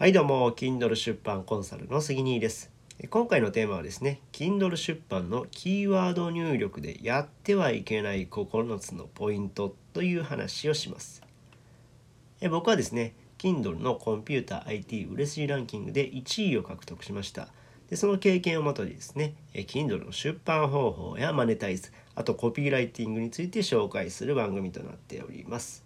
はいどうも Kindle 出版コンサルの杉兄です。今回のテーマはですね Kindle 出版のキーワード入力でやってはいけない9つのポイントという話をします。僕はですね Kindle のコンピューター IT 売れ筋ランキングで1位を獲得しました。でその経験をもとにですね Kindle の出版方法やマネタイズあとコピーライティングについて紹介する番組となっております。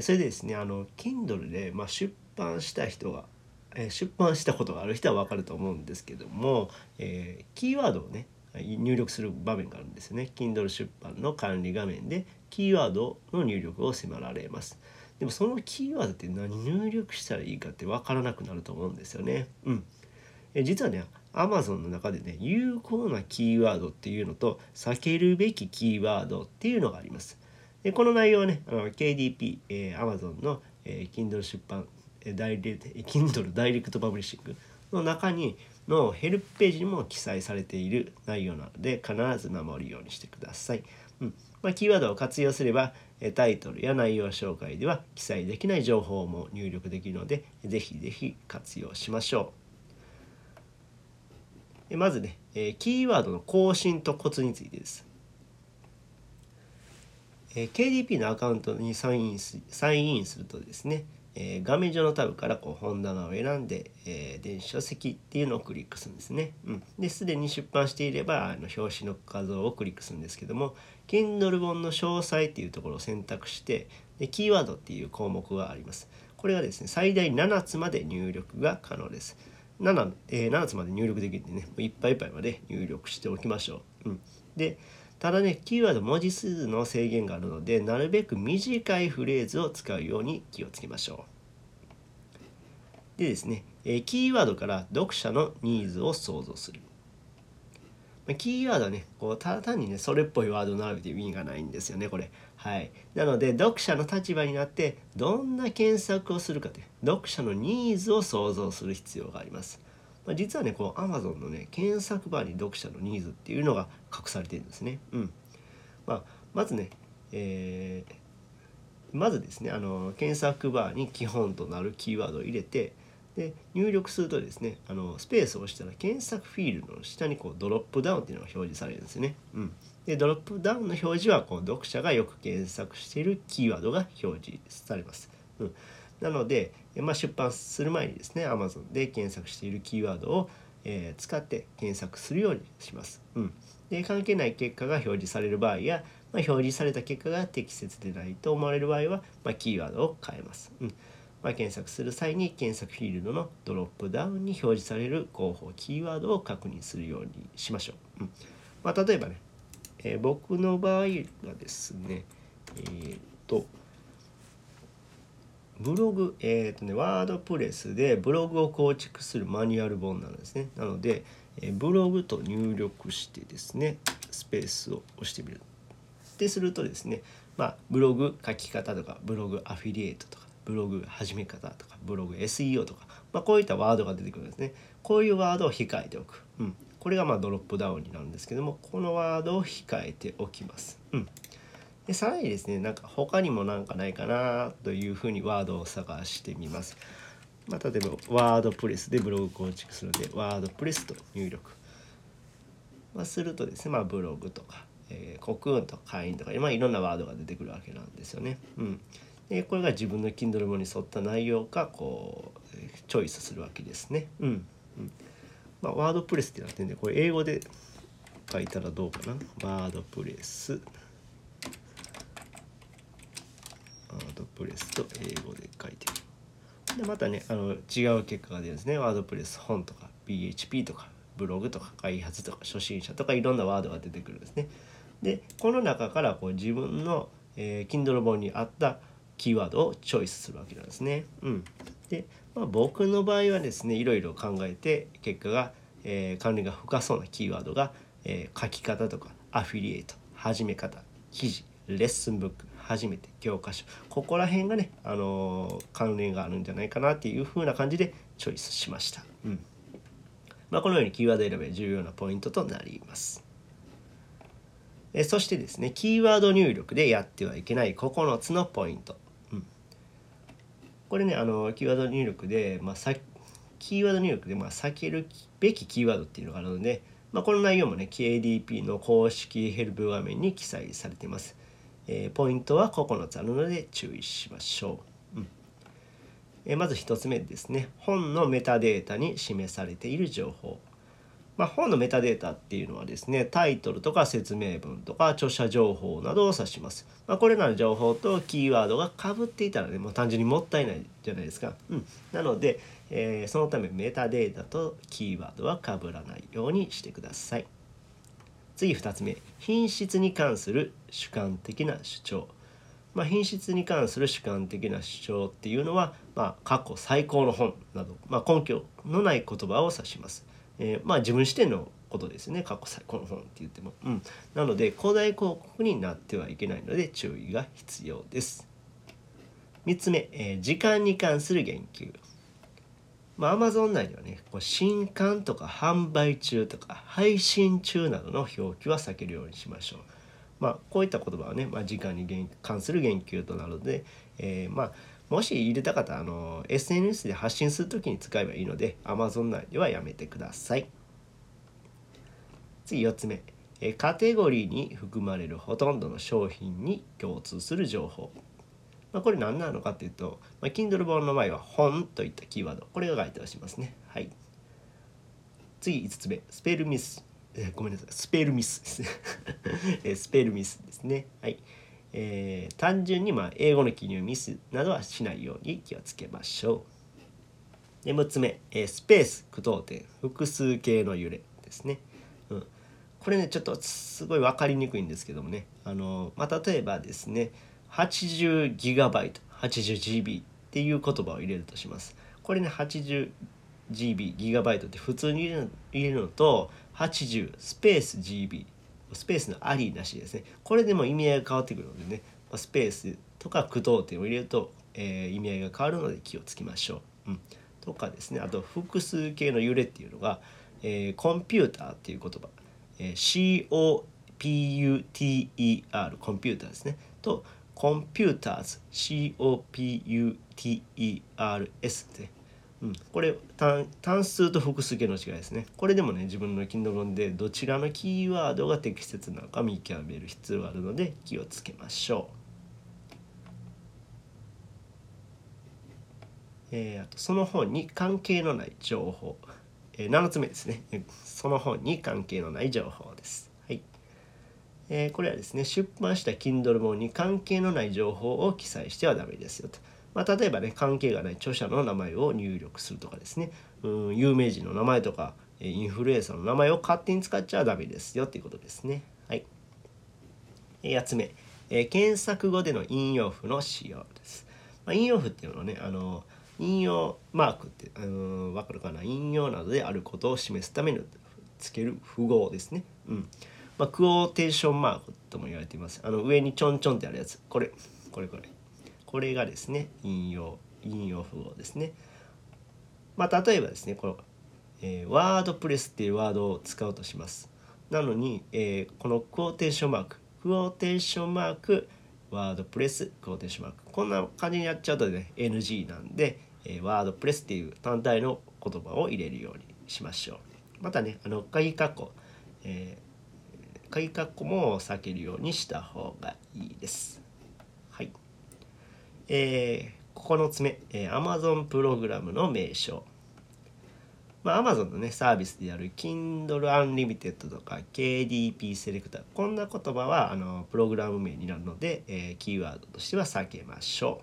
それでですねあの Kindle で、まあ、出版した人が、えー、出版したことがある人は分かると思うんですけども、えー、キーワードをね入力する場面があるんですね。Kindle 出版の管理画面でキーワードの入力を迫られます。でもそのキーワードって何入力したらいいかって分からなくなると思うんですよね。うん。え実はね Amazon の中でね有効なキーワードっていうのと避けるべきキーワードっていうのがあります。でこの内容はねあの KDP、えー、Amazon の、えー、Kindle 出版ダイレ Kindle ダイレクトパブリッシングの中にのヘルプページにも記載されている内容なので必ず守るようにしてください。うんまあ、キーワードを活用すればタイトルや内容紹介では記載できない情報も入力できるのでぜひぜひ活用しましょう。まずね、キーワードの更新とコツについてです。KDP のアカウントにサインサインインするとですねえー、画面上のタブからこう本棚を選んで、えー、電子書籍っていうのをクリックするんですね。うん、ですでに出版していればあの表紙の画像をクリックするんですけども Kindle 本の詳細っていうところを選択してでキーワードっていう項目があります。これがですね最大7つまで入力が可能です。7, えー、7つまで入力できるんでねいっぱいいっぱいまで入力しておきましょう。うん、でただねキーワード文字数の制限があるのでなるべく短いフレーズを使うように気をつけましょう。でですね、えキーワードから読者のニーズを想像する。キーワードはねこうただ単にねそれっぽいワードを並べて意味がないんですよねこれ。はい、なので読者の立場になってどんな検索をするかって読者のニーズを想像する必要があります。まあ、実はねこの Amazon のね検索バーに読者のニーズっていうのが隠されてるんですね。うんまあ、まずね、えー、まずですねあの検索バーに基本となるキーワードを入れてで入力するとですねあのスペースを押したら検索フィールドの下にこうドロップダウンっていうのが表示されるんですね。うん、でドロップダウンの表示はこう読者がよく検索しているキーワードが表示されます。うんなので、まあ、出版する前にですね Amazon で検索しているキーワードを、えー、使って検索するようにします。うん、で関係ない結果が表示される場合や、まあ、表示された結果が適切でないと思われる場合は、まあ、キーワードを変えます。うんまあ、検索する際に検索フィールドのドロップダウンに表示される候補キーワードを確認するようにしましょう。うんまあ、例えばね、えー、僕の場合はですねえー、っとブログ、えっ、ー、とね、ワードプレスでブログを構築するマニュアル本なんですね。なので、えブログと入力してですね、スペースを押してみる。でするとですね、まあ、ブログ書き方とか、ブログアフィリエイトとか、ブログ始め方とか、ブログ SEO とか、まあ、こういったワードが出てくるんですね。こういうワードを控えておく。うん。これがまあドロップダウンになるんですけども、このワードを控えておきます。うん。でさらにですねなんか他にもなんかないかなというふうにワードを探してみます。まあ、例えばワードプレスでブログ構築するのでワードプレスと入力、まあ、するとですね、まあ、ブログとか、えー、コクーンとか会員とか、まあ、いろんなワードが出てくるわけなんですよね。うん、でこれが自分の Kindle 本に沿った内容かこうチョイスするわけですね。うん、うんまあ、ワードプレスってなってるんでこれ英語で書いたらどうかな？ワードプレスワードプレスと英語で書いてでまたねあの違う結果が出るんですね。ワードプレス本とか PHP とかブログとか開発とか初心者とかいろんなワードが出てくるんですね。でこの中からこう自分の、えー、Kindle 本に合ったキーワードをチョイスするわけなんですね。うん、で、まあ、僕の場合はですねいろいろ考えて結果が、えー、関連が深そうなキーワードが、えー、書き方とかアフィリエイト始め方記事レッスンブック初めて教科書ここら辺がね、あのー、関連があるんじゃないかなっていう風な感じでチョイスしました。うんまあ、このようにキーワード選びは重要なポイントとなります。えそしてですねキーワード入力でやってはいけない9つのポイント。うんこれねあのキーワード入力で、まあ、さキーワード入力で、まあ、避けるべきキーワードっていうのがあるので、まあ、この内容もね KDP の公式ヘルプ画面に記載されています。えー、ポイントは9つあるので注意しましょう。うん。えー、まず1つ目ですね。本のメタデータに示されている情報。まあ、本のメタデータっていうのはですねタイトルとか説明文とか著者情報などを指します、まあ、これらの情報とキーワードがかぶっていたらねもう単純にもったいないじゃないですか、うん、なので、えー、そのためメタデータとキーワードはかぶらないようにしてください。次2つ目品質に関する主観的な主張。まあ、品質に関する主観的な主張っていうのは、まあ、過去最高の本など、まあ、根拠のない言葉を指します。えー、まあ自分視点のことですね。過去最高の本って言っても、うん、なので古代広告になってはいけないので注意が必要です。3つ目、えー、時間に関する言及。まあ、Amazon 内ではねこう新刊とか販売中とか配信中などの表記は避けるようにしましょう。まあ、こういった言葉はね、まあ、時間に関する言及となるので、えー、まあもし入れた方あの SNS で発信する時に使えばいいので Amazon 内ではやめてください。次4つ目。カテゴリーに含まれるほとんどの商品に共通する情報。まあ、これ何なのかっていうと、まあ、Kindle 本の前は本といったキーワードこれが該当しますね。はい。次5つ目スペルミス。えごめんなさい。スペルミスですね。スペルミスですね。はい。えー、単純にまあ英語の記入ミスなどはしないように気をつけましょう。で6つ目、えー、スペース句読点複数形の揺れですね。うん、これねちょっとすごい分かりにくいんですけどもね。あの、まあ、例えばですね 80GB80GB っていう言葉を入れるとします。これね 80GB ギガバイトって普通に入れるのと80スペース GB スペースのありなしですねこれでも意味合いが変わってくるのでねスペースとか句読点を入れると、えー、意味合いが変わるので気をつけましょう。うん、とかですねあと複数形の揺れっていうのが、えー、コンピューターっていう言葉、えー、COPUTER コンピューターですねとコンピューターズ COPUTERS でうん、これ単数と複数形の違いですね。これでもね自分の Kindle 本でどちらのキーワードが適切なのか見極める必要があるので気をつけましょう。えー、あとその本に関係のない情報、えー、7つ目ですね。その本に関係のない情報です。えー、これはですね出版した Kindle 本に関係のない情報を記載してはダメですよと。まあ、例えばね関係がない著者の名前を入力するとかですねうん有名人の名前とかインフルエンサーの名前を勝手に使っちゃダメですよっていうことですね。はい、8つ目、えー、検索後での引用符の使用です。まあ、引用符っていうのはねあの引用マークってあの分かるかな？引用などであることを示すためにつける符号ですね。うんまあ、クオーテーションマークとも言われています。あの上にちょんちょんってあるやつこれこれこれこれがですね引用引用符号ですね。まあ、例えばですねこの、えー、 WordPress っていうワードを使おうとします。なのに、えー、このクオーテーションマーククオーテーションマークワードプレスクオーテーションマークこんな感じにやっちゃうとね NG なんで、えー、ワードプレスっていう単体の言葉を入れるようにしましょう。またねあの鍵括弧、えー、鍵括弧も避けるようにした方がいいです。はいえー、9つ目、えー、Amazon プログラムの名称。まあ、Amazon のね、サービスである Kindle Unlimited とか KDP セレクター、こんな言葉はあのプログラム名になるので、えー、キーワードとしては避けましょ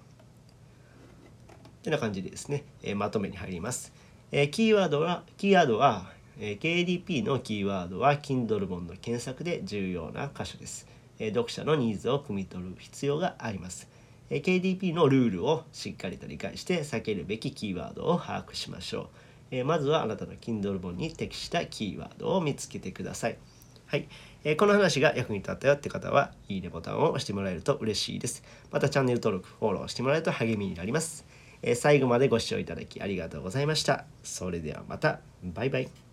う。てな感じでですね、えー、まとめに入ります。えー、キーワードは、キーワードは、え、KDP のキーワードは Kindle 本の検索で重要な箇所です。え、読者のニーズを汲み取る必要があります。え KDP のルールをしっかりと理解して避けるべきキーワードを把握しましょう。えまずはあなたの Kindle 本に適したキーワードを見つけてください。はい、えこの話が役に立ったよって方は、いいねボタンを押してもらえると嬉しいです。またチャンネル登録、フォローしてもらえると励みになります。え最後までご視聴いただきありがとうございました。それではまた。バイバイ。